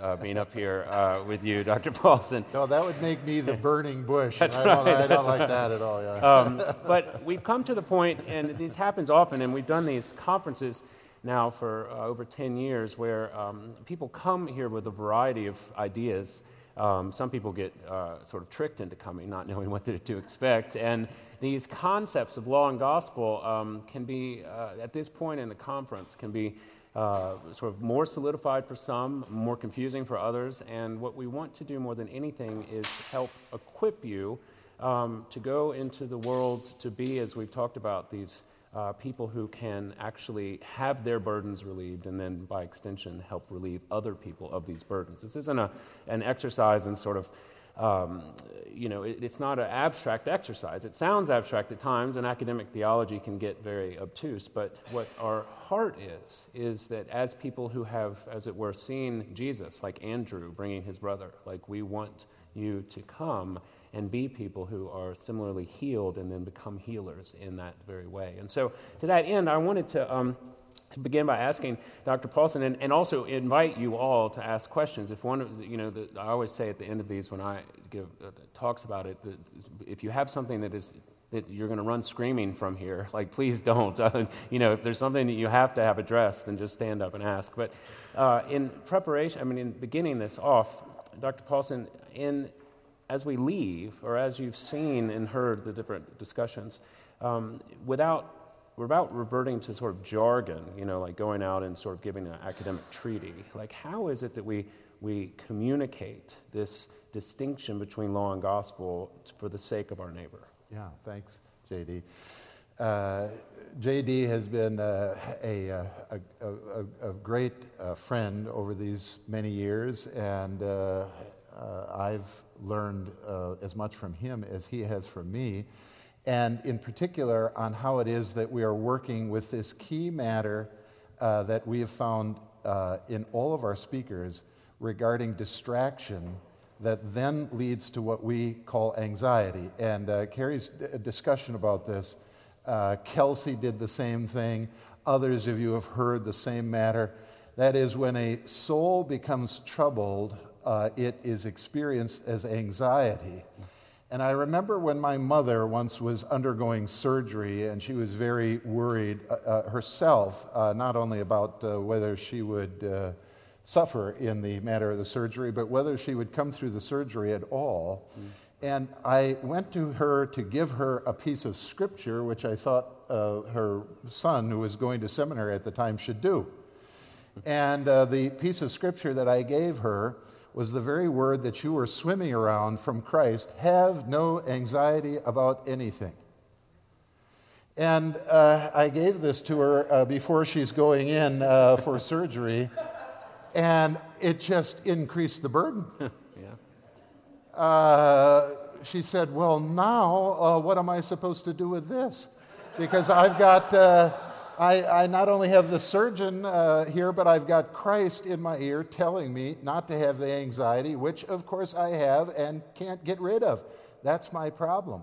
uh, being up here uh, with you, Dr. Paulson. No, that would make me the burning bush. That's I, don't, right, I don't like that at all. Yeah. Um, but we've come to the point, and this happens often, and we've done these conferences now for uh, over 10 years where um, people come here with a variety of ideas. Um, some people get uh, sort of tricked into coming, not knowing what to, to expect. And these concepts of law and gospel um, can be, uh, at this point in the conference, can be uh, sort of more solidified for some, more confusing for others. And what we want to do more than anything is help equip you um, to go into the world to be, as we've talked about, these uh, people who can actually have their burdens relieved and then, by extension, help relieve other people of these burdens. This isn't a, an exercise in sort of um, you know, it, it's not an abstract exercise. It sounds abstract at times, and academic theology can get very obtuse. But what our heart is, is that as people who have, as it were, seen Jesus, like Andrew bringing his brother, like we want you to come and be people who are similarly healed and then become healers in that very way. And so, to that end, I wanted to. Um, begin by asking Dr. Paulson and, and also invite you all to ask questions. If one, you know, the, I always say at the end of these when I give uh, talks about it, that if you have something that is that you're going to run screaming from here, like please don't. You know, if there's something that you have to have addressed, then just stand up and ask. But uh, in preparation, I mean, in beginning this off, Dr. Paulson, in as we leave, or as you've seen and heard the different discussions, um, without we're about reverting to sort of jargon, you know, like going out and sort of giving an academic treaty. Like, how is it that we, we communicate this distinction between law and gospel for the sake of our neighbor? Yeah, thanks, JD. Uh, JD has been a, a, a, a, great uh, friend over these many years, and uh, uh, I've learned uh, as much from him as he has from me and in particular on how it is that we are working with this key matter uh, that we have found uh, in all of our speakers regarding distraction that then leads to what we call anxiety. And uh, Carrie's d- discussion about this, uh, Kelsey did the same thing. Others of you have heard the same matter. That is, when a soul becomes troubled, uh, it is experienced as anxiety. And I remember when my mother once was undergoing surgery, and she was very worried uh, uh, herself, uh, not only about uh, whether she would uh, suffer in the matter of the surgery, but whether she would come through the surgery at all. Mm. And I went to her to give her a piece of scripture, which I thought uh, her son, who was going to seminary at the time, should do. And the piece of scripture that I gave her was the very word that you were swimming around from Christ have no anxiety about anything. And uh, I gave this to her uh, before she's going in uh, for surgery, and it just increased the burden. yeah. Uh, she said, Well, now uh, what am I supposed to do with this? Because I've got uh, I, I not only have the surgeon uh, here, but I've got Christ in my ear telling me not to have the anxiety, which of course I have and can't get rid of. That's my problem.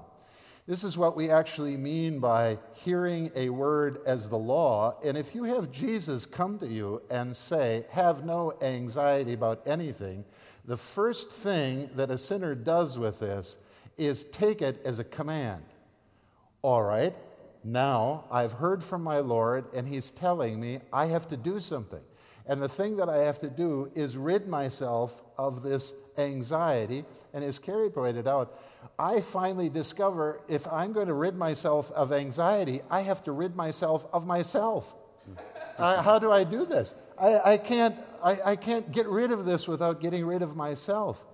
This is what we actually mean by hearing a word as the law. And if you have Jesus come to you and say, Have no anxiety about anything, the first thing that a sinner does with this is take it as a command. All right, now I've heard from my Lord, and He's telling me I have to do something. And the thing that I have to do is rid myself of this anxiety. And as Carrie pointed out, I finally discover if I'm going to rid myself of anxiety, I have to rid myself of myself. how do I do this? I, I can't, I, I, can't get rid of this without getting rid of myself.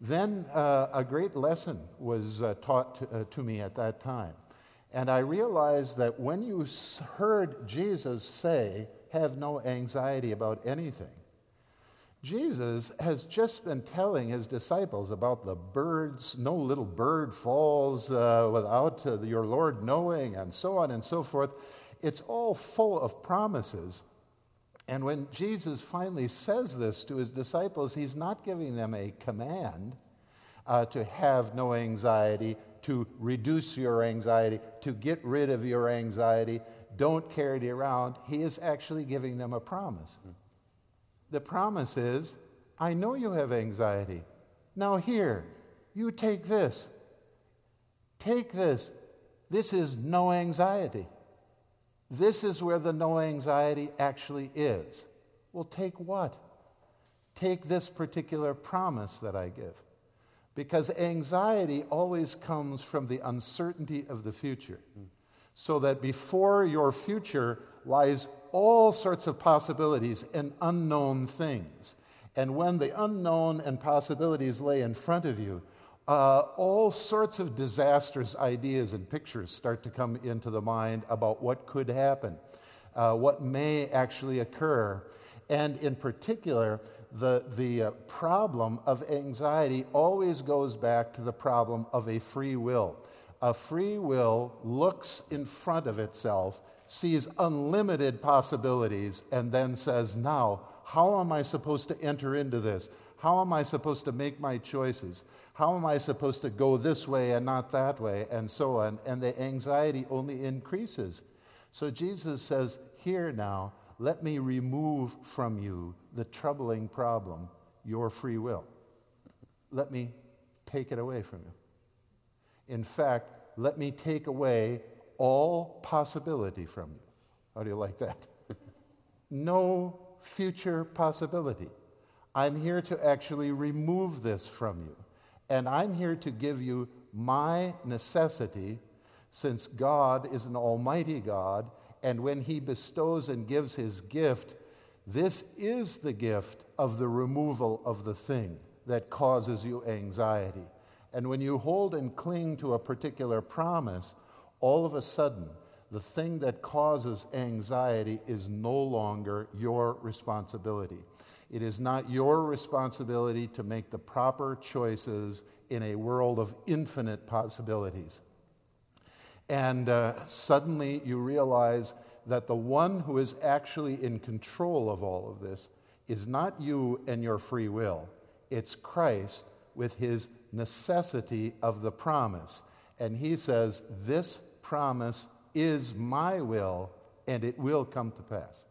Then uh, a great lesson was uh, taught to, uh, to me at that time. And I realized that when you heard Jesus say, have no anxiety about anything, Jesus has just been telling his disciples about the birds. No little bird falls uh, without uh, your Lord knowing, and so on and so forth. It's all full of promises. And when Jesus finally says this to his disciples, he's not giving them a command uh, to have no anxiety, to reduce your anxiety, to get rid of your anxiety. Don't carry it around. He is actually giving them a promise. The promise is I know you have anxiety. Now, here, you take this. Take this. This is no anxiety. This is where the no anxiety actually is. Well, take what? Take this particular promise that I give. Because anxiety always comes from the uncertainty of the future. So that before your future lies all sorts of possibilities and unknown things. And when the unknown and possibilities lay in front of you, uh, all sorts of disastrous ideas and pictures start to come into the mind about what could happen, uh, what may actually occur. And in particular, the, the uh, problem of anxiety always goes back to the problem of a free will. A free will looks in front of itself, sees unlimited possibilities, and then says, Now, how am I supposed to enter into this? How am I supposed to make my choices? How am I supposed to go this way and not that way? And so on. And the anxiety only increases. So Jesus says, Here now, let me remove from you the troubling problem, your free will. Let me take it away from you. In fact, let me take away all possibility from you. How do you like that? no future possibility. I'm here to actually remove this from you. And I'm here to give you my necessity, since God is an almighty God, and when He bestows and gives His gift, this is the gift of the removal of the thing that causes you anxiety. And when you hold and cling to a particular promise, all of a sudden, the thing that causes anxiety is no longer your responsibility. It is not your responsibility to make the proper choices in a world of infinite possibilities. And uh, suddenly you realize that the one who is actually in control of all of this is not you and your free will, it's Christ with his necessity of the promise. And he says, This promise is my will, and it will come to pass.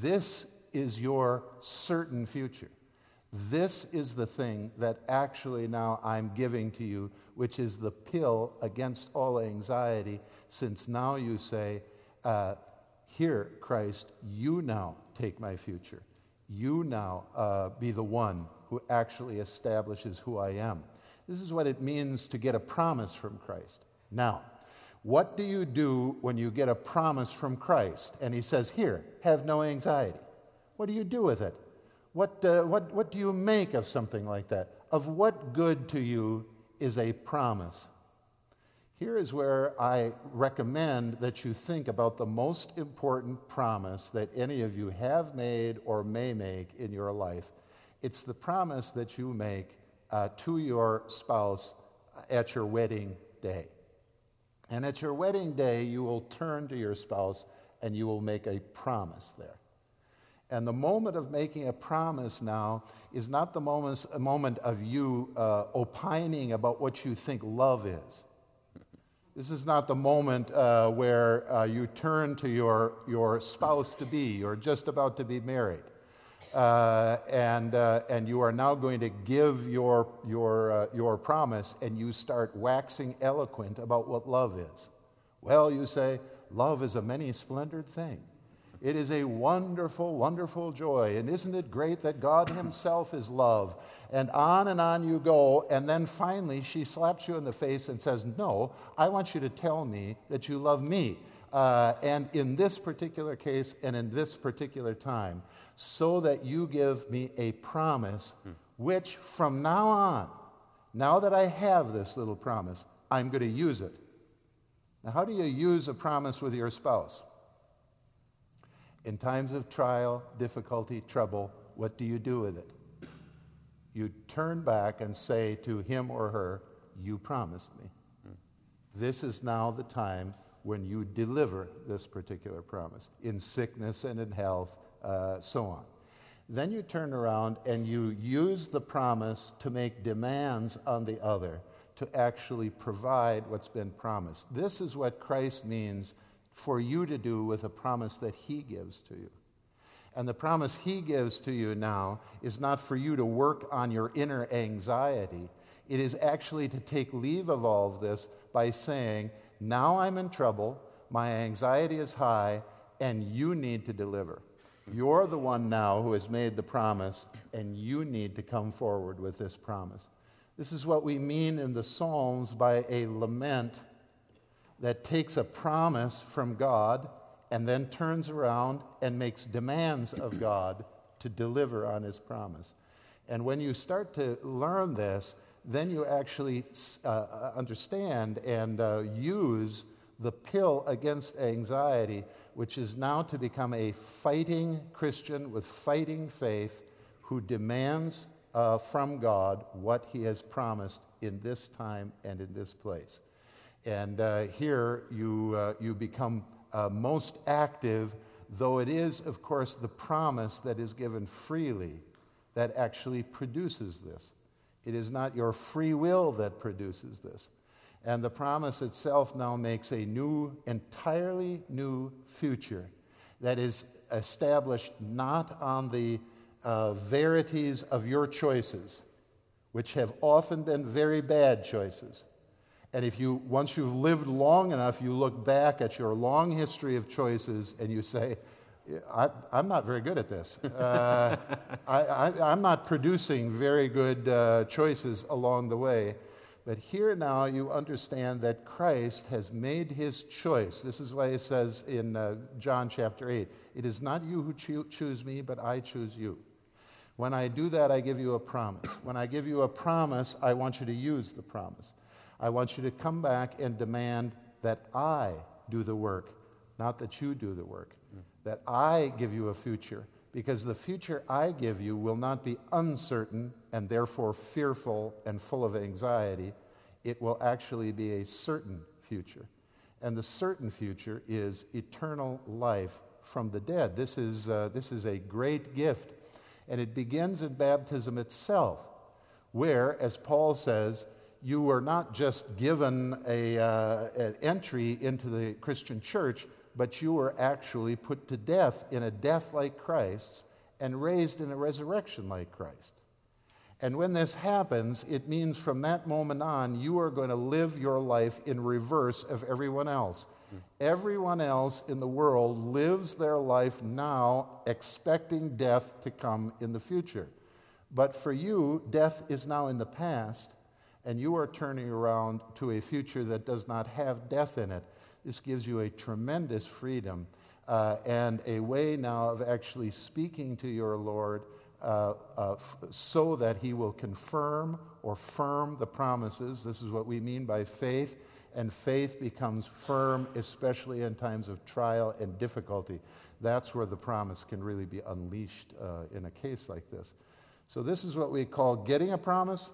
This is your certain future. This is the thing that actually now I'm giving to you, which is the pill against all anxiety, since now you say, uh, Here, Christ, you now take my future. You now uh, be the one who actually establishes who I am. This is what it means to get a promise from Christ. Now, what do you do when you get a promise from Christ? And he says, Here, have no anxiety. What do you do with it? What, uh, what, what do you make of something like that? Of what good to you is a promise? Here is where I recommend that you think about the most important promise that any of you have made or may make in your life. It's the promise that you make uh, to your spouse at your wedding day. And at your wedding day, you will turn to your spouse and you will make a promise there. And the moment of making a promise now is not the moment, moment of you uh, opining about what you think love is. This is not the moment uh, where uh, you turn to your, your spouse to be, you're just about to be married. Uh, and, uh, and you are now going to give your, your, uh, your promise, and you start waxing eloquent about what love is. Well, you say, love is a many splendored thing. It is a wonderful, wonderful joy. And isn't it great that God Himself is love? And on and on you go. And then finally, she slaps you in the face and says, No, I want you to tell me that you love me. Uh, and in this particular case and in this particular time, so that you give me a promise, which from now on, now that I have this little promise, I'm going to use it. Now, how do you use a promise with your spouse? In times of trial, difficulty, trouble, what do you do with it? You turn back and say to him or her, You promised me. This is now the time when you deliver this particular promise in sickness and in health, uh, so on. Then you turn around and you use the promise to make demands on the other to actually provide what's been promised. This is what Christ means for you to do with a promise that He gives to you. And the promise he gives to you now is not for you to work on your inner anxiety. It is actually to take leave of all of this by saying, Now I'm in trouble, my anxiety is high, and you need to deliver. You're the one now who has made the promise, and you need to come forward with this promise. This is what we mean in the Psalms by a lament that takes a promise from God and then turns around and makes demands of God to deliver on his promise. And when you start to learn this, then you actually uh, uh, understand and uh, use the pill against anxiety, which is now to become a fighting Christian with fighting faith who demands uh, from God what he has promised in this time and in this place. And uh, here you, uh, you become uh, most active, though it is, of course, the promise that is given freely that actually produces this. It is not your free will that produces this. And the promise itself now makes a new, entirely new future that is established not on the uh, verities of your choices, which have often been very bad choices, and if you, once you've lived long enough, you look back at your long history of choices and you say, I, am not very good at this. Uh, I, am not producing very good uh, choices along the way. But here now you understand that Christ has made his choice. This is why he says in uh, John chapter 8 It is not you who cho- choose me, but I choose you. When I do that, I give you a promise. When I give you a promise, I want you to use the promise. I want you to come back and demand that I do the work, not that you do the work. Mm. That I give you a future, because the future I give you will not be uncertain and therefore fearful and full of anxiety. It will actually be a certain future. And the certain future is eternal life from the dead. This is, uh, this is a great gift. And it begins in baptism itself, where, as Paul says, you were not just given a, uh, an entry into the Christian church, but you were actually put to death in a death like Christ's and raised in a resurrection like Christ. And when this happens, it means from that moment on, you are going to live your life in reverse of everyone else. Everyone else in the world lives their life now expecting death to come in the future. But for you, death is now in the past, and you are turning around to a future that does not have death in it. This gives you a tremendous freedom uh, and a way now of actually speaking to your Lord uh, uh, f- so that He will confirm or firm the promises. This is what we mean by faith. And faith becomes firm, especially in times of trial and difficulty. That's where the promise can really be unleashed uh, in a case like this. So, this is what we call getting a promise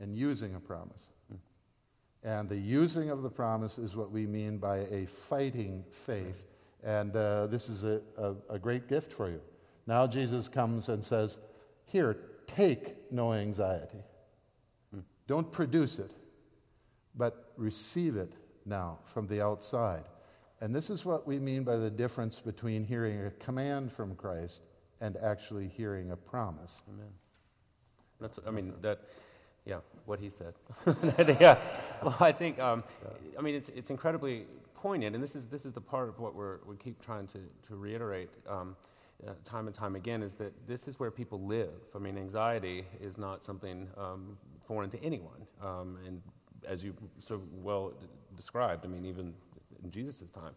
and using a promise. And the using of the promise is what we mean by a fighting faith. And uh, this is a, a, a, great gift for you. Now Jesus comes and says, Here, take no anxiety. Don't produce it, but receive it now from the outside. And this is what we mean by the difference between hearing a command from Christ and actually hearing a promise. Amen. That's, I mean, that yeah, what he said. yeah. Well, I think, um, I mean, it's, it's incredibly poignant, and this is, this is the part of what we're, we keep trying to, to reiterate um, uh, time and time again is that this is where people live. I mean, anxiety is not something um, foreign to anyone. Um, and as you so well described, I mean, even in Jesus' time.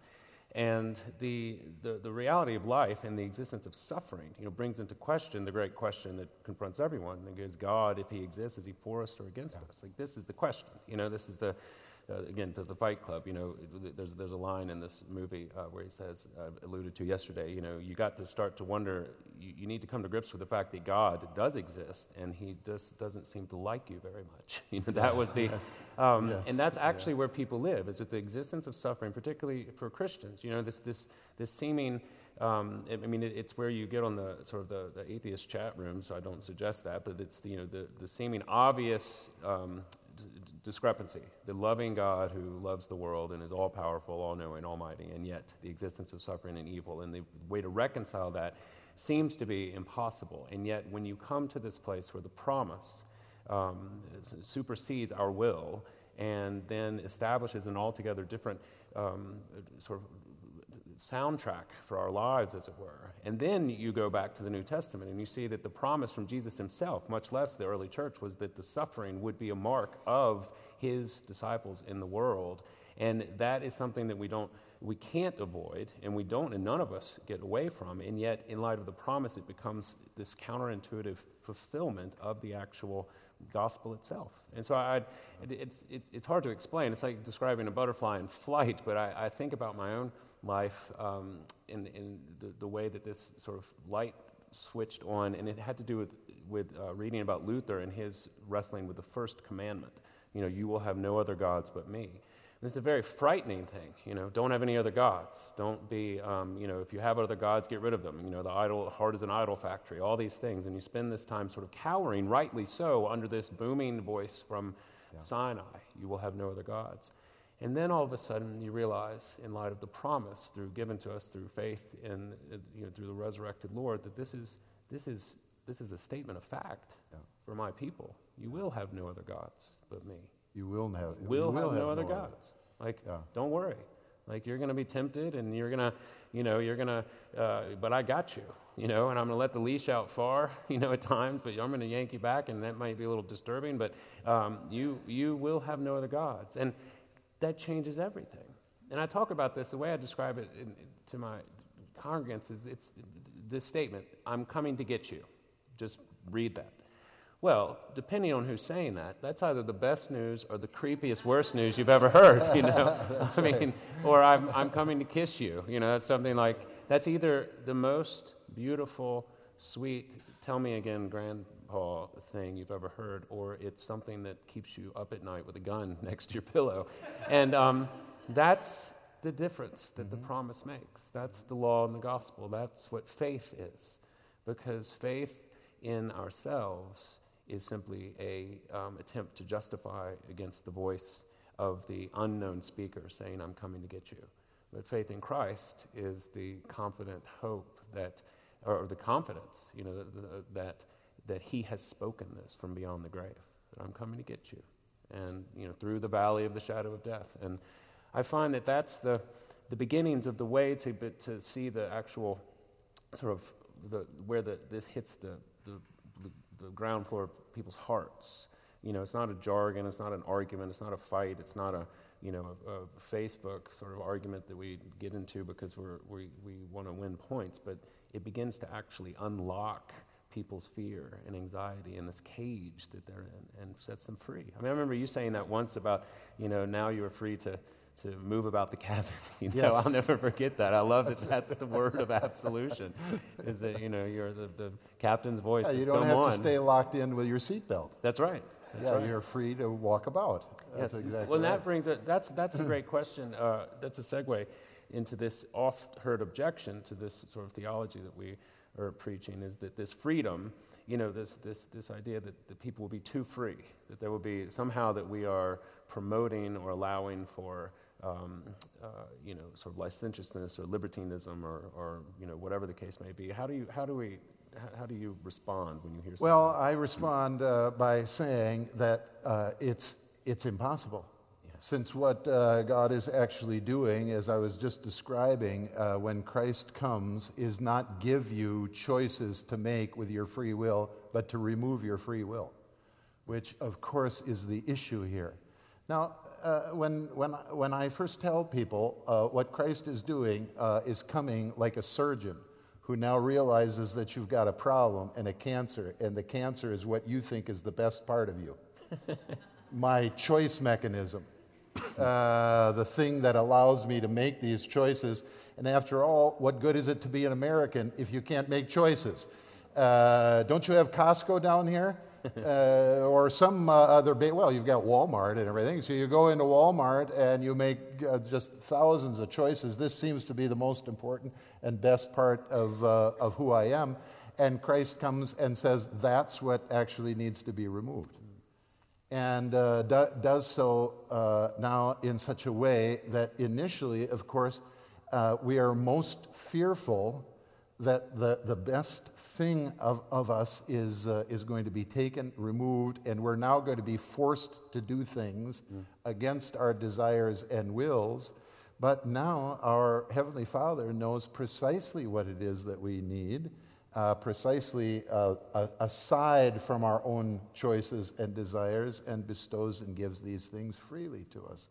And the, the, the, reality of life and the existence of suffering you know, brings into question the great question that confronts everyone. Is God, if he exists, is he for us or against yeah. us? Like, this is the question. You know, this is the, uh, again, to the Fight Club, you know, there's, there's a line in this movie uh, where he says, uh, alluded to yesterday, you know, you got to start to wonder, you, you, need to come to grips with the fact that God does exist and he just doesn't seem to like you very much. You know, that was the, um, yes. and that's actually yes. where people live, is that the existence of suffering, particularly for Christians, you know, this, this, this seeming, um, I mean, it, it's where you get on the sort of the, the, atheist chat room, so I don't suggest that, but it's the, you know, the, the seeming obvious um, discrepancy the loving God who loves the world and is all powerful, all knowing, almighty, and yet the existence of suffering and evil. And the way to reconcile that seems to be impossible. And yet, when you come to this place where the promise um, supersedes our will and then establishes an altogether different um, sort of soundtrack for our lives, as it were. And then you go back to the New Testament and you see that the promise from Jesus himself, much less the early church, was that the suffering would be a mark of his disciples in the world. And that is something that we don't we can't avoid and we don't and none of us get away from and yet in light of the promise it becomes this counterintuitive fulfillment of the actual gospel itself. And so I, it's, it's, it's hard to explain. It's like describing a butterfly in flight, but I, I think about my own life um, in, in the, the way that this sort of light switched on, and it had to do with, with uh, reading about Luther and his wrestling with the first commandment. You know, you will have no other gods but me. This is a very frightening thing. You know, don't have any other gods. Don't be, um, you know, if you have other gods, get rid of them. You know, the idol, heart is an idol factory, all these things. And you spend this time sort of cowering, rightly so, under this booming voice from yeah. Sinai you will have no other gods. And then all of a sudden you realize, in light of the promise through, given to us through faith in, you know, through the resurrected Lord, that this is, this is, this is a statement of fact yeah. for my people. You will have no other gods but me. You will have. Will, will have, have, no other gods. Like, yeah. don't worry. Like, you're going to be tempted and you're going to, you know, you're going to, uh, but I got you, you know, and I'm going to let the leash out far, you know, at times, but I'm going to yank you back, and that might be a little disturbing, but um, you, you will have no other gods. And that changes everything. And I talk about this, the way I describe it in, to my congregants is it's this statement I'm coming to get you. Just read that. Well, depending on who's saying that, that's either the best news or the creepiest, worst news you've ever heard, you know? I mean, right. or I'm, I'm coming to kiss you, you know, that's something like, that's either the most beautiful, sweet, tell me again, grandpa thing you've ever heard, or it's something that keeps you up at night with a gun next to your pillow. And um, that's the difference that mm-hmm. the promise makes. That's the law and the gospel. That's what faith is. Because faith in ourselves is simply a um, attempt to justify against the voice of the unknown speaker saying, I'm coming to get you. But faith in Christ is the confident hope that, or the confidence, you know, that, that, He has spoken this from beyond the grave, that I'm coming to get you. And, you know, through the valley of the shadow of death. And I find that that's the, the beginnings of the way to, to see the actual sort of the, where the, this hits the, the, ground floor of people's hearts. You know, it's not a jargon, it's not an argument, it's not a fight, it's not a, you know, a, a Facebook sort of argument that we get into because we're, we, we want to win points, but it begins to actually unlock people's fear and anxiety in this cage that they're in and sets them free. I mean, I remember you saying that once about, you know, now you're free to to move about the cabin. You know, yes. I'll never forget that. I love that that's the word of absolution. Is that you know you're the, the captain's voice. Yeah, you don't have on. to stay locked in with your seatbelt. That's right. That's yeah, right. you're free to walk about. That's yes. exactly. Well, right. that brings a, that's that's a great question. Uh, that's a segue into this oft heard objection to this sort of theology that we are preaching is that this freedom, you know, this this this idea that, that people will be too free, that there will be somehow that we are promoting or allowing for um, uh, you know, sort of licentiousness or libertinism or, or, you know, whatever the case may be. How do you, how do we, how do you respond when you hear something? Well, I respond uh, by saying that uh, it's, it's impossible. Since what uh, God is actually doing, as I was just describing, uh, when Christ comes, is not give you choices to make with your free will, but to remove your free will, which, of course, is the issue here. Now, uh, when, when, when I first tell people uh, what Christ is doing uh, is coming like a surgeon who now realizes that you've got a problem and a cancer, and the cancer is what you think is the best part of you. My choice mechanism, uh, the thing that allows me to make these choices. And after all, what good is it to be an American if you can't make choices? Uh, don't you have Costco down here? Uh, or some uh, other, ba- well, you've got Walmart and everything. So you go into Walmart and you make uh, just thousands of choices. This seems to be the most important and best part of, uh, of who I am. And Christ comes and says that's what actually needs to be removed. And uh, do, does so uh, now in such a way that initially, of course, we are most fearful that the, the best thing of, of us is, uh, is going to be taken, removed, and we're now going to be forced to do things mm. against our desires and wills. But now our Heavenly Father knows precisely what it is that we need, uh, precisely uh, aside from our own choices and desires, and bestows and gives these things freely to us.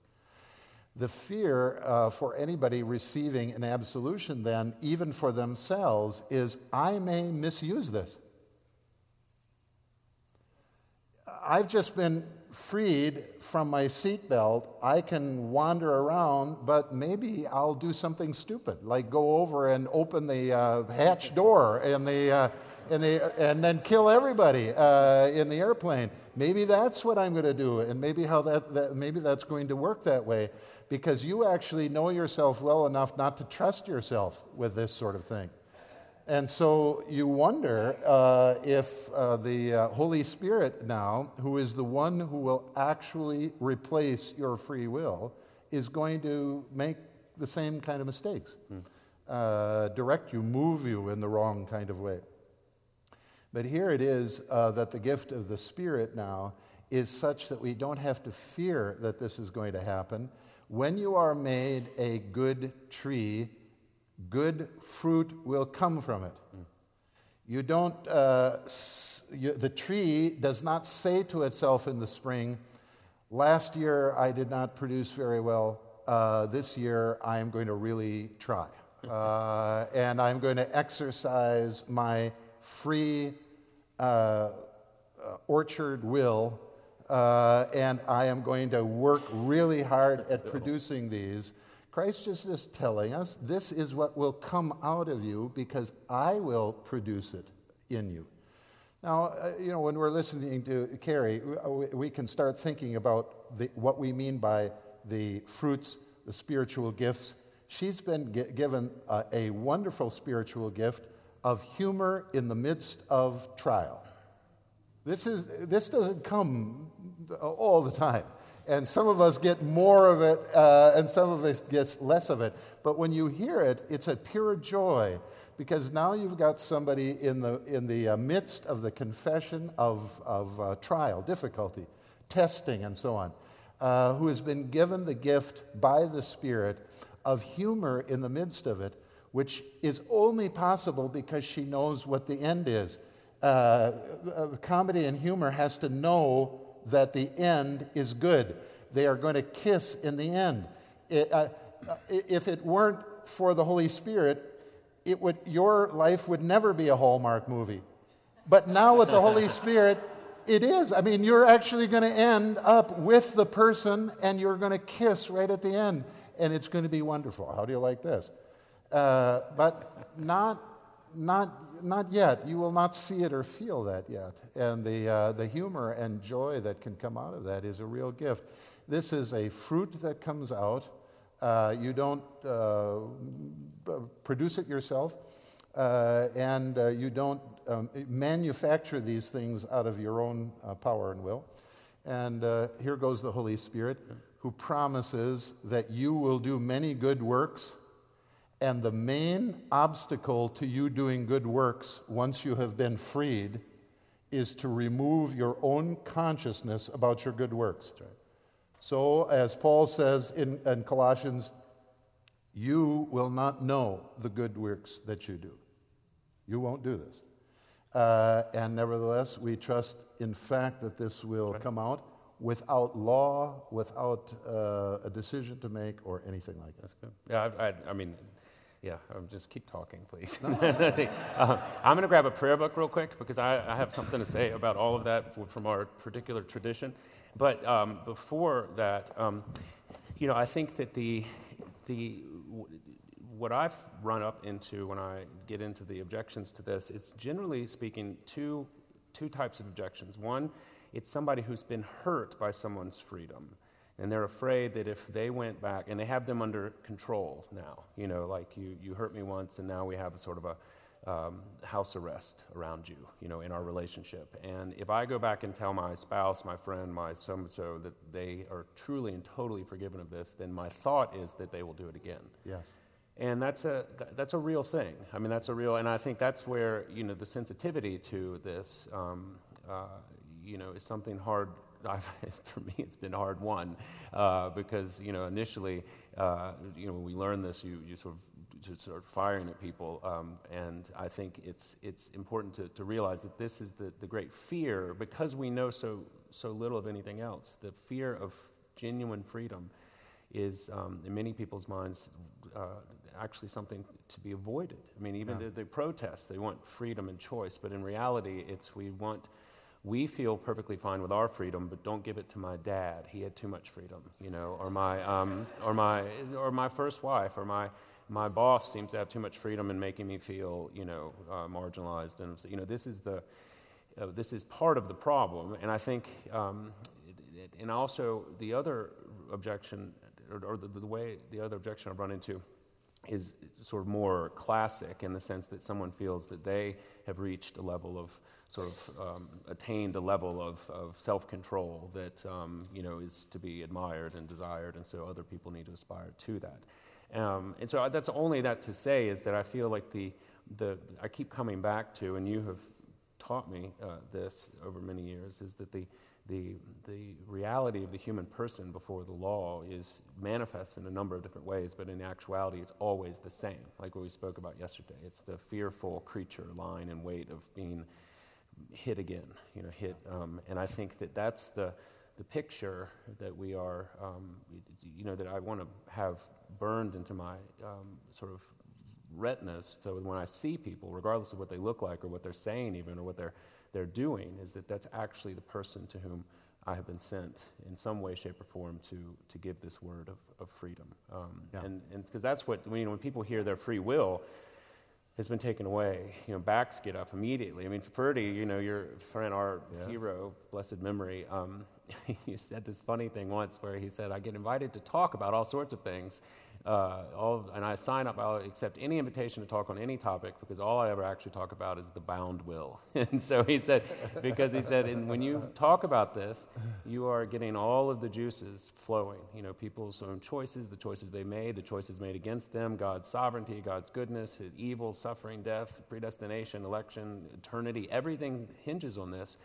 The fear uh, for anybody receiving an absolution, then, even for themselves, is I may misuse this. I've just been freed from my seatbelt. I can wander around, but maybe I'll do something stupid, like go over and open the uh, hatch door and, the, uh, and, the, and then kill everybody uh, in the airplane. Maybe that's what I'm going to do, and maybe, how that, that, maybe that's going to work that way because you actually know yourself well enough not to trust yourself with this sort of thing. And so you wonder uh, if uh, the uh, Holy Spirit now, who is the one who will actually replace your free will, is going to make the same kind of mistakes, mm. direct you, move you in the wrong kind of way. But here it is uh, that the gift of the Spirit now is such that we don't have to fear that this is going to happen when you are made a good tree, good fruit will come from it. You don't, uh, you, the tree does not say to itself in the spring, Last year I did not produce very well. Uh, this year I am going to really try. Uh, and I'm going to exercise my free uh, uh, orchard will uh, and I am going to work really hard at producing these. Christ is just telling us this is what will come out of you because I will produce it in you. Now, uh, you know, when we're listening to Carrie, we can start thinking about the, what we mean by the fruits, the spiritual gifts. She's been g- given a wonderful spiritual gift of humor in the midst of trial. This, is, this doesn't come all the time. And some of us get more of it, uh, and some of us gets less of it. But when you hear it, it's a pure joy because now you've got somebody in the, in the uh, midst of the confession of, of uh, trial, difficulty, testing, and so on, uh, who has been given the gift by the Spirit of humor in the midst of it, which is only possible because she knows what the end is. Uh, uh, comedy and humor has to know that the end is good. They are going to kiss in the end. It, uh, uh, if it weren't for the Holy Spirit, it would, your life would never be a Hallmark movie. But now with the Holy Spirit, it is. I mean, you're actually going to end up with the person and you're going to kiss right at the end. And it's going to be wonderful. How do you like this? Uh, but not, not not yet. You will not see it or feel that yet. And the, uh, the humor and joy that can come out of that is a real gift. This is a fruit that comes out. Uh, you don't uh, produce it yourself, uh, and uh, you don't um, manufacture these things out of your own uh, power and will. And here goes the Holy Spirit, who promises that you will do many good works and the main obstacle to you doing good works once you have been freed is to remove your own consciousness about your good works. Right. So, as Paul says in, in Colossians, you will not know the good works that you do. You won't do this. Uh, and nevertheless, we trust in fact that this will right. come out without law, without uh, a decision to make, or anything like that. That's good. Yeah, I, I, I mean, yeah, um, just keep talking, please. uh, I'm going to grab a prayer book real quick because I, I, have something to say about all of that from our particular tradition. But um, before that, um, you know, I think that the, the, what I've run up into when I get into the objections to this is generally speaking two, two types of objections. One, it's somebody who's been hurt by someone's freedom. And they're afraid that if they went back, and they have them under control now, you know, like you, you hurt me once, and now we have a sort of a um, house arrest around you, you know, in our relationship. And if I go back and tell my spouse, my friend, my so and so that they are truly and totally forgiven of this, then my thought is that they will do it again. Yes. And that's a, that's a real thing. I mean, that's a real, and I think that's where, you know, the sensitivity to this, um, uh, you know, is something hard. for me, it's been a hard won uh, because, you know, initially, uh, you know, when we learn this, you, you sort of just start firing at people. Um, and I think it's, it's important to, to realize that this is the, the great fear because we know so, so little of anything else. The fear of genuine freedom is, um, in many people's minds, uh, actually something to be avoided. I mean, even yeah. the, the protests, they want freedom and choice, but in reality, it's we want we feel perfectly fine with our freedom, but don't give it to my dad. He had too much freedom, you know, or my, um, or my, or my first wife, or my, my boss seems to have too much freedom in making me feel, you know, uh, marginalized. And, you know, this is the, uh, this is part of the problem. And I think, um, and also the other objection, or, or the, the way, the other objection I've run into is sort of more classic in the sense that someone feels that they have reached a level of sort of um, attained a level of, of self-control that um, you know is to be admired and desired, and so other people need to aspire to that. Um, and so that's only that to say is that I feel like the, the I keep coming back to, and you have taught me uh, this over many years, is that the the, the reality of the human person before the law is manifest in a number of different ways, but in actuality, it's always the same, like what we spoke about yesterday. It's the fearful creature line and weight of being hit again, you know, hit. Um, and I think that that's the, the picture that we are, um, you know, that I want to have burned into my um, sort of retinas. So when I see people, regardless of what they look like or what they're saying, even or what they're they're doing is that that's actually the person to whom I have been sent in some way, shape, or form to, to give this word of, of freedom. Um, yeah. And because that's what, you know, when people hear their free will has been taken away, you know, backs get up immediately. I mean, Forde, you know, your friend, our yes. hero, blessed memory, um, he said this funny thing once where he said, I get invited to talk about all sorts of things uh, all, and I sign up, I'll accept any invitation to talk on any topic because all I ever actually talk about is the bound will. and so he said, because he said, and when you talk about this, you are getting all of the juices flowing. You know, people's own choices, the choices they made, the choices made against them, God's sovereignty, God's goodness, his evil, suffering, death, predestination, election, eternity, everything hinges on this.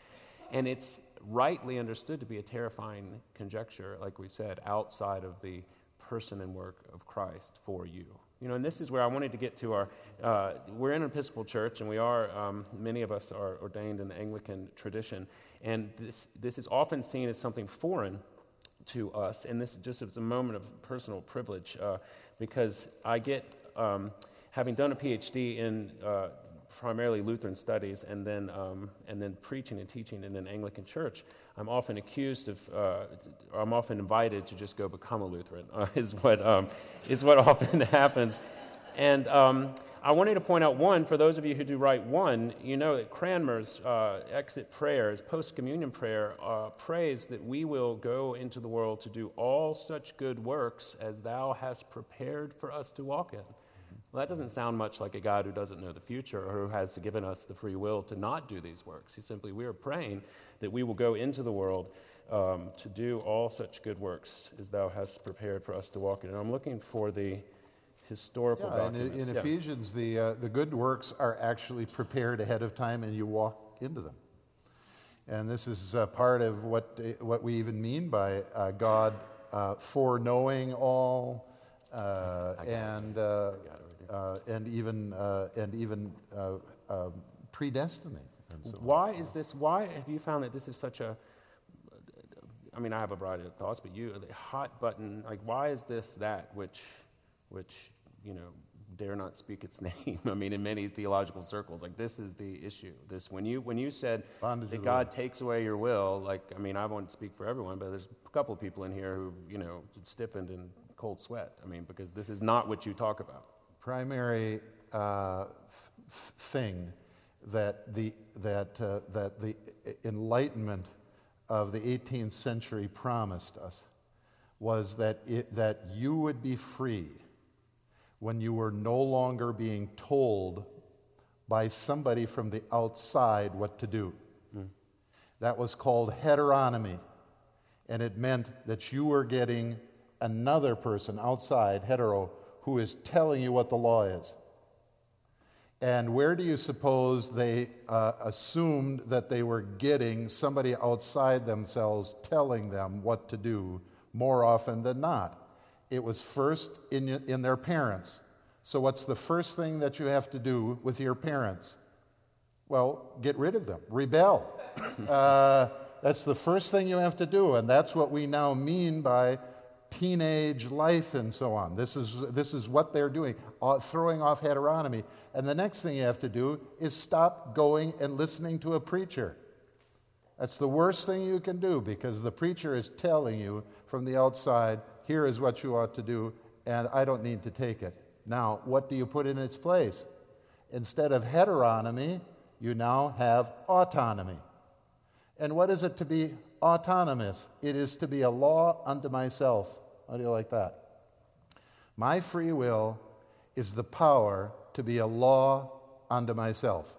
And it's rightly understood to be a terrifying conjecture, like we said, outside of the person and work of Christ for you. You know, and this is where I wanted to get to our. Uh, we're in an Episcopal church, and we are. Um, many of us are ordained in the Anglican tradition, and this this is often seen as something foreign to us. And this just is a moment of personal privilege uh, because I get, um, having done a PhD in uh, primarily Lutheran studies, and then um, and then preaching and teaching in an Anglican church. I'm often accused of, uh, I'm often invited to just go become a Lutheran, uh, is, what, um, is what often happens. And um, I wanted to point out one, for those of you who do Rite One, you know that Cranmer's uh, exit prayers, post communion prayer, uh, prays that we will go into the world to do all such good works as thou hast prepared for us to walk in. Well, that doesn't sound much like a God who doesn't know the future or who has given us the free will to not do these works. He simply, we are praying that we will go into the world um, to do all such good works as thou hast prepared for us to walk in. And I'm looking for the historical yeah, documents. In, in yeah. Ephesians, the, uh, the good works are actually prepared ahead of time and you walk into them. And this is uh, part of what, what we even mean by uh, God uh, foreknowing all and, uh, uh, and even, and even um, predestining. So why is this? Why have you found that this is such a? I mean, I have a variety of thoughts, but you, are the hot button, like, why is this that which, which, you know, dare not speak its name? I mean, in many theological circles, like, this is the issue. This, when you, when you said Bondage that God will. takes away your will, like, I mean, I won't speak for everyone, but there's a couple of people in here who, you know, stiffened in cold sweat. I mean, because this is not what you talk about. Primary uh, thing that the, that, uh, that the Enlightenment of the 18th century promised us was that, it, that you would be free when you were no longer being told by somebody from the outside what to do. Mm. That was called heteronomy, and it meant that you were getting another person outside, hetero, who is telling you what the law is. And where do you suppose they uh, assumed that they were getting somebody outside themselves telling them what to do more often than not? It was first in, in their parents. So, what's the first thing that you have to do with your parents? Well, get rid of them, rebel. uh, that's the first thing you have to do, and that's what we now mean by teenage life and so on. This is, this is what they're doing, uh, throwing off heteronomy. And the next thing you have to do is stop going and listening to a preacher. That's the worst thing you can do because the preacher is telling you from the outside, here is what you ought to do, and I don't need to take it. Now, what do you put in its place? Instead of heteronomy, you now have autonomy. And what is it to be autonomous? It is to be a law unto myself. How do you like that? My free will is the power to be a law unto myself.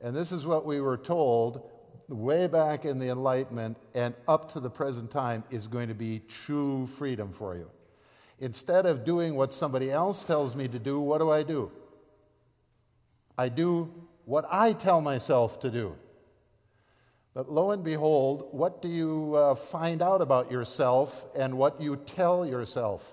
And this is what we were told way back in the Enlightenment and up to the present time is going to be true freedom for you. Instead of doing what somebody else tells me to do, what do I do? I do what I tell myself to do. But lo and behold, what do you uh, find out about yourself and what you tell yourself?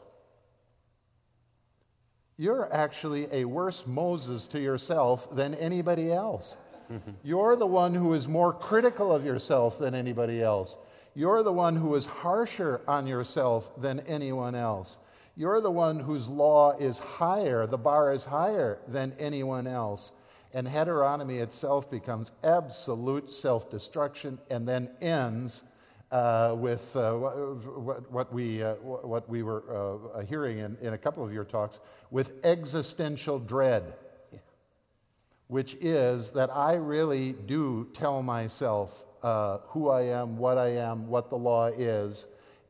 You're actually a worse Moses to yourself than anybody else. You're the one who is more critical of yourself than anybody else. You're the one who is harsher on yourself than anyone else. You're the one whose law is higher, the bar is higher than anyone else. And heteronomy itself becomes absolute self destruction and then ends uh, with uh, what, what, we, uh, what we were uh, hearing in, in a couple of your talks with existential dread, yeah. which is that I really do tell myself uh, who I am, what I am, what the law is,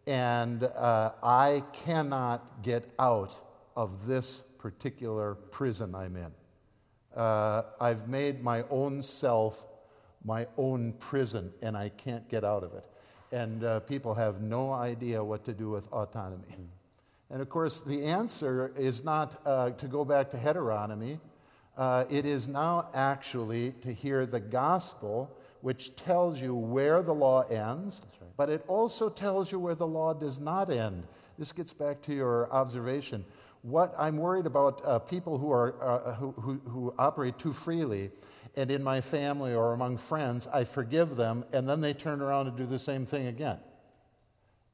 and uh, I cannot get out of this particular prison I'm in. Uh, I've made my own self my own prison, and I can't get out of it. And uh, people have no idea what to do with autonomy. Mm. And of course, the answer is not uh, to go back to heteronomy. Uh, it is now actually to hear the gospel, which tells you where the law ends, right. but it also tells you where the law does not end. This gets back to your observation. What I'm worried about uh, people who, are, uh, who, who, who operate too freely, and in my family or among friends, I forgive them, and then they turn around and do the same thing again.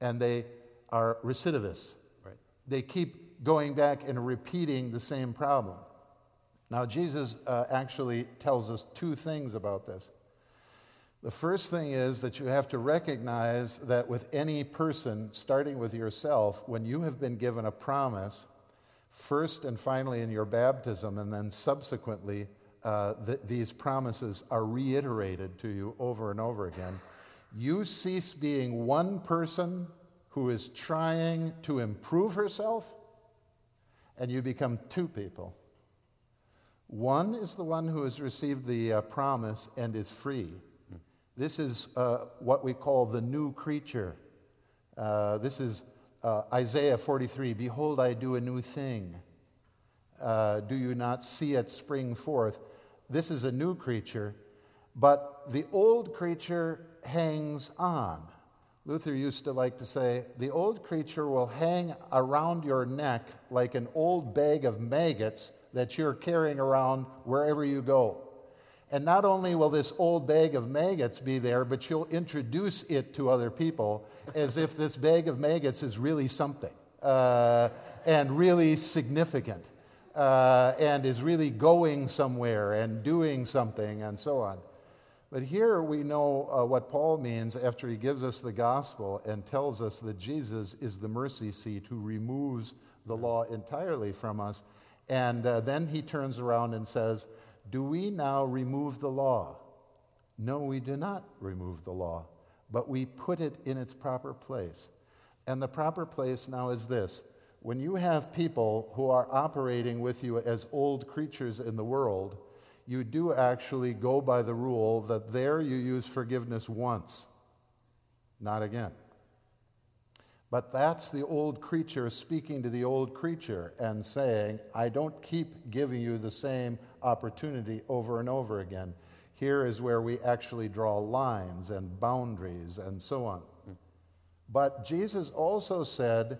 And they are recidivists. Right. They keep going back and repeating the same problem. Now, Jesus uh, actually tells us two things about this. The first thing is that you have to recognize that with any person, starting with yourself, when you have been given a promise, first and finally in your baptism, and then subsequently, uh, th- these promises are reiterated to you over and over again. You cease being one person who is trying to improve herself, and you become two people. One is the one who has received the uh, promise and is free. This is uh, what we call the new creature. Uh, this is uh, Isaiah 43 Behold, I do a new thing. Uh, do you not see it spring forth? This is a new creature, but the old creature hangs on. Luther used to like to say, the old creature will hang around your neck like an old bag of maggots that you're carrying around wherever you go. And not only will this old bag of maggots be there, but you'll introduce it to other people as if this bag of maggots is really something uh, and really significant uh, and is really going somewhere and doing something and so on. But here we know uh, what Paul means after he gives us the gospel and tells us that Jesus is the mercy seat who removes the law entirely from us. And uh, then he turns around and says, Do we now remove the law? No, we do not remove the law but we put it in its proper place. And the proper place now is this when you have people who are operating with you as old creatures in the world, you do actually go by the rule that there you use forgiveness once, not again. But that's the old creature speaking to the old creature and saying, I don't keep giving you the same opportunity over and over again. Here is where we actually draw lines and boundaries and so on. But Jesus also said,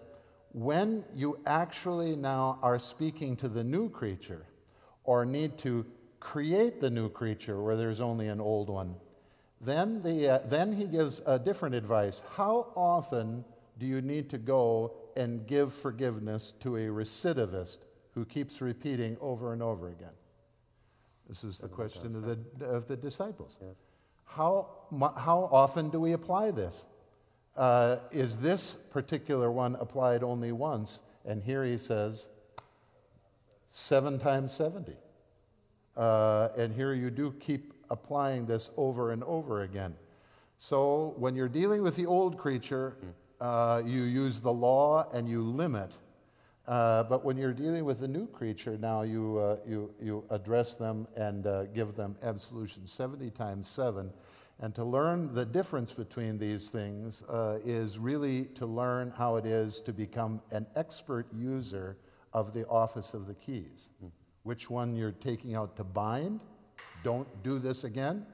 when you actually now are speaking to the new creature or need to create the new creature where there's only an old one, then, the, uh, then he gives a different advice. How often do you need to go and give forgiveness to a recidivist who keeps repeating over and over again? This is the question of the, of the disciples. Yes. How, how often do we apply this? Uh, is this particular one applied only once? And here he says, seven times 70. Uh, and here you do keep applying this over and over again. So when you're dealing with the old creature, uh, you use the law and you limit. Uh, but when you're dealing with a new creature, now you, uh, you, you address them and uh, give them absolution 70 times 7. And to learn the difference between these things uh, is really to learn how it is to become an expert user of the office of the keys. Mm. Which one you're taking out to bind, don't do this again.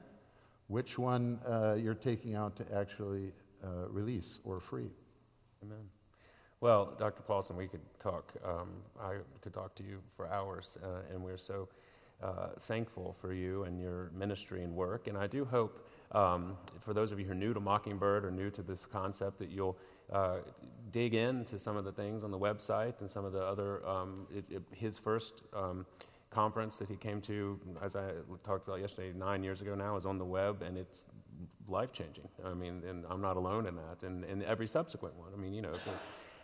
Which one uh, you're taking out to actually release or free. Amen. Well, Dr. Paulson, we could talk. Um, I could talk to you for hours, uh, and we're so uh, thankful for you and your ministry and work. And I do hope, um, for those of you who are new to Mockingbird or new to this concept, that you'll uh, dig into some of the things on the website and some of the other, um, it, it, his first um, conference that he came to, as I talked about yesterday, nine years ago now, is on the web, and it's life changing. I mean, and I'm not alone in that, and, and every subsequent one. I mean, you know,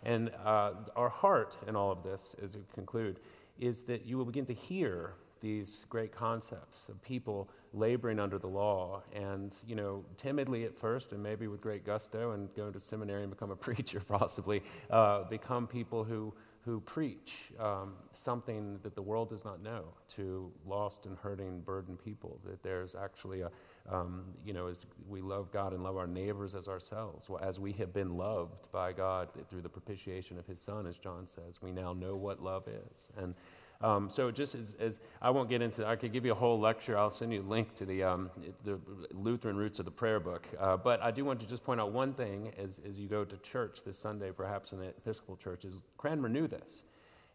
and uh, our heart in all of this, as we conclude, is that you will begin to hear these great concepts of people laboring under the law and you know timidly at first and maybe with great gusto and go to seminary and become a preacher possibly uh, become people who who preach um, something that the world does not know to lost and hurting burdened people that there's actually a um, you know, as we love God and love our neighbors as ourselves, well, as we have been loved by God through the propitiation of His Son, as John says, we now know what love is. And um, so, just as, as, I won't get into, I could give you a whole lecture. I'll send you a link to the, um, the Lutheran roots of the prayer book. Uh, but I do want to just point out one thing as, as you go to church this Sunday, perhaps in the Episcopal Church, is Cranmer knew this.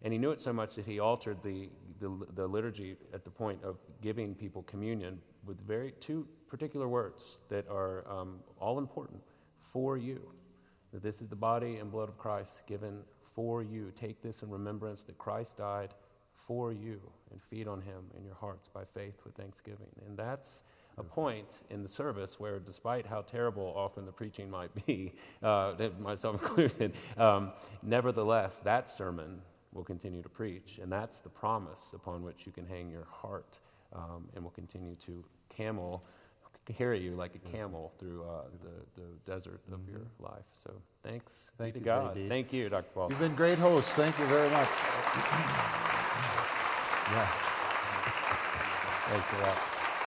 And he knew it so much that he altered the, the, the liturgy at the point of giving people communion with very two particular words that are um, all important for you. That this is the body and blood of Christ given for you. Take this in remembrance that Christ died for you and feed on him in your hearts by faith with thanksgiving. And that's a point in the service where, despite how terrible often the preaching might be, uh, myself included, um, nevertheless, that sermon will continue to preach. And that's the promise upon which you can hang your heart um, and will continue to camel carry you like a camel through uh, the, the desert of mm-hmm. your life. So thanks Thank to you, God. JD. Thank you, Dr. Paul. You've been great hosts. Thank you very much. yeah. Thanks a lot.